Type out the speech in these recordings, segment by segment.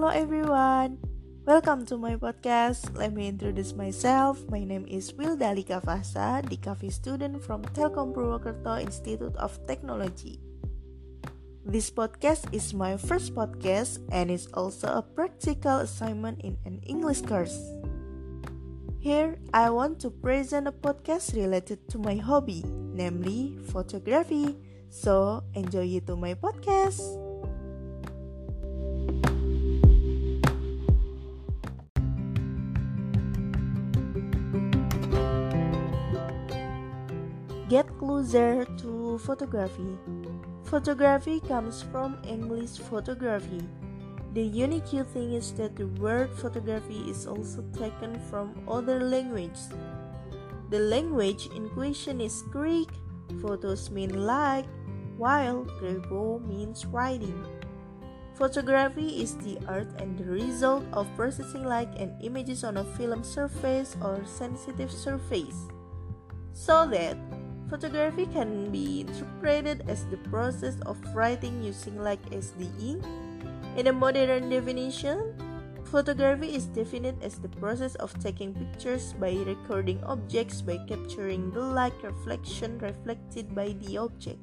Hello everyone. Welcome to my podcast. Let me introduce myself. My name is Wildali Kavasa, the Kavi student from Telkom Purwokerto Institute of Technology. This podcast is my first podcast and is also a practical assignment in an English course. Here, I want to present a podcast related to my hobby, namely photography. So, enjoy it to my podcast. Get closer to photography. Photography comes from English photography. The unique thing is that the word photography is also taken from other languages. The language in question is Greek, photos mean like, while grapho means writing. Photography is the art and the result of processing light and images on a film surface or sensitive surface so that Photography can be interpreted as the process of writing using like SD ink. In a modern definition, photography is defined as the process of taking pictures by recording objects by capturing the light reflection reflected by the object.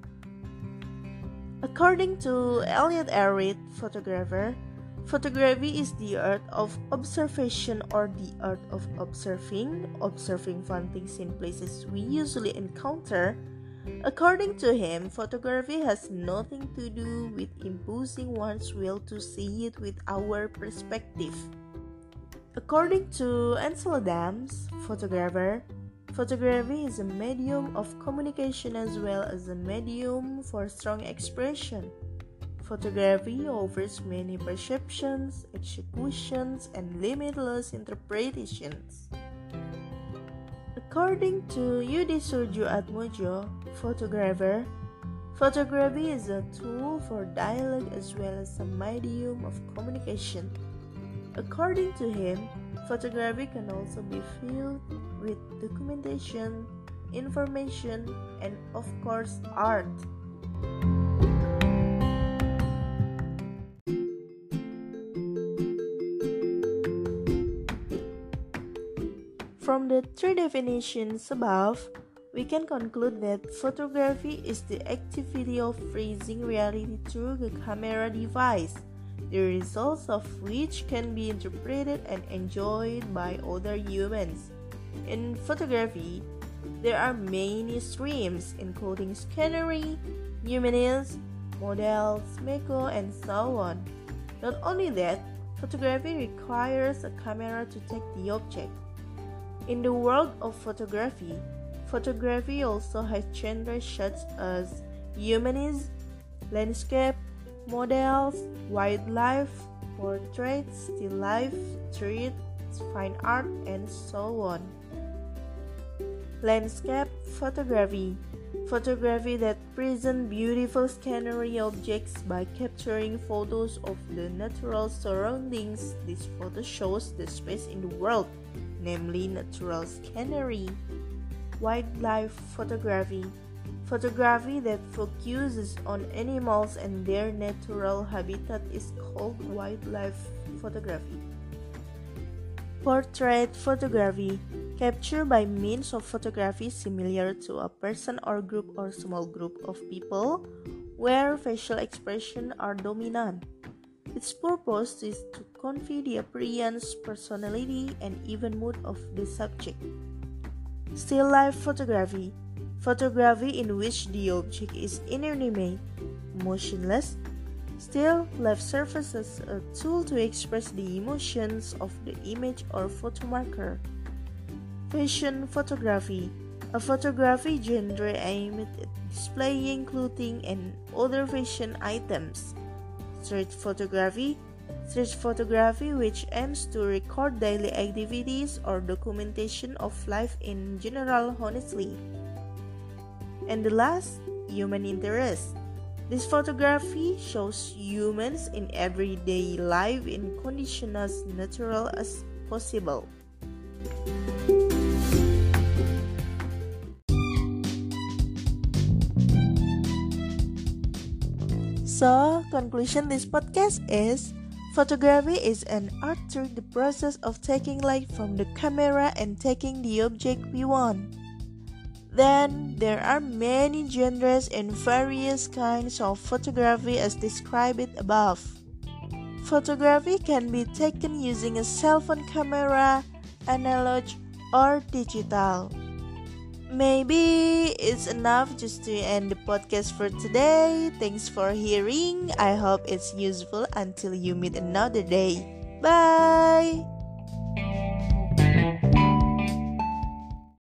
According to Elliott Erwitt, photographer, Photography is the art of observation or the art of observing, observing fun things in places we usually encounter. According to him, photography has nothing to do with imposing one's will to see it with our perspective. According to Ansel Adams, photographer, photography is a medium of communication as well as a medium for strong expression. Photography offers many perceptions, executions, and limitless interpretations. According to Yudhi Soerjoatmodjo, photographer, photography is a tool for dialogue as well as a medium of communication. According to him, photography can also be filled with documentation, information, and of course, art. From the three definitions above, we can conclude that photography is the activity of freezing reality through a camera device, the results of which can be interpreted and enjoyed by other humans. In photography, there are many streams, including scannery, humanism, models, macro, and so on. Not only that, photography requires a camera to take the object. In the world of photography, photography also has genres such as humanism, landscape, models, wildlife, portraits, still life, street, fine art, and so on. Landscape photography photography that present beautiful scenery objects by capturing photos of the natural surroundings. This photo shows the space in the world namely natural scenery, wildlife photography, photography that focuses on animals and their natural habitat is called wildlife photography. Portrait photography, captured by means of photography similar to a person or group or small group of people where facial expression are dominant. Its purpose is to convey the appearance, personality, and even mood of the subject. Still life photography photography in which the object is inanimate, motionless. Still life serves as a tool to express the emotions of the image or photo marker. Fashion photography a photography genre aimed at displaying clothing and other fashion items street photography, street photography which aims to record daily activities or documentation of life in general honestly. And the last, human interest. This photography shows humans in everyday life in conditions as natural as possible. So, conclusion this podcast is Photography is an art through the process of taking light from the camera and taking the object we want. Then there are many genres and various kinds of photography as described above. Photography can be taken using a cell phone camera, analog, or digital. Maybe it's enough just to end the podcast for today. Thanks for hearing. I hope it's useful until you meet another day. Bye.